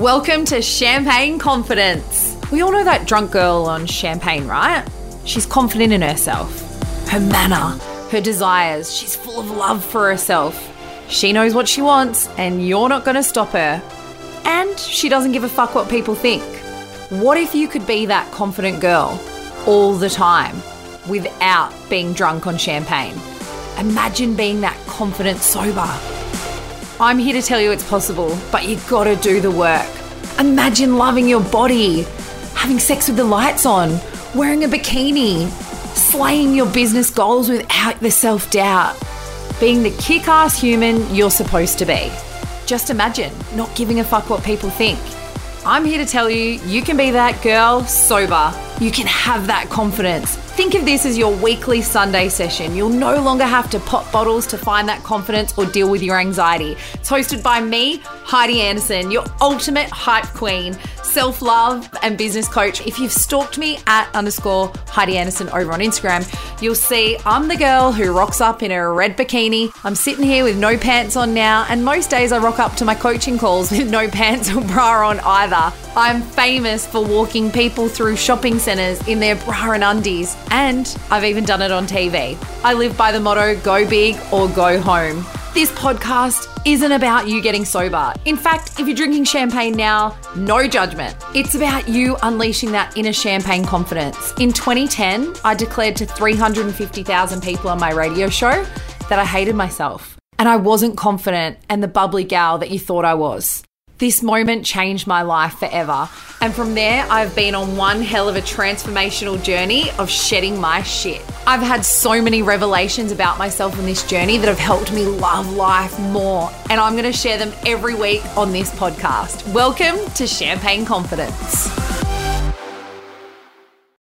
Welcome to Champagne Confidence. We all know that drunk girl on champagne, right? She's confident in herself, her manner, her desires. She's full of love for herself. She knows what she wants, and you're not going to stop her. And she doesn't give a fuck what people think. What if you could be that confident girl all the time without being drunk on champagne? Imagine being that confident sober. I'm here to tell you it's possible, but you gotta do the work. Imagine loving your body, having sex with the lights on, wearing a bikini, slaying your business goals without the self doubt, being the kick ass human you're supposed to be. Just imagine not giving a fuck what people think. I'm here to tell you, you can be that girl sober. You can have that confidence. Think of this as your weekly Sunday session. You'll no longer have to pop bottles to find that confidence or deal with your anxiety. It's hosted by me, Heidi Anderson, your ultimate hype queen, self love and business coach. If you've stalked me at underscore Heidi Anderson over on Instagram, you'll see I'm the girl who rocks up in a red bikini. I'm sitting here with no pants on now, and most days I rock up to my coaching calls with no pants or bra on either. I'm famous for walking people through shopping centres in their bra and undies, and I've even done it on TV. I live by the motto go big or go home. This podcast isn't about you getting sober. In fact, if you're drinking champagne now, no judgment. It's about you unleashing that inner champagne confidence. In 2010, I declared to 350,000 people on my radio show that I hated myself and I wasn't confident and the bubbly gal that you thought I was. This moment changed my life forever. And from there, I've been on one hell of a transformational journey of shedding my shit. I've had so many revelations about myself in this journey that have helped me love life more. And I'm going to share them every week on this podcast. Welcome to Champagne Confidence.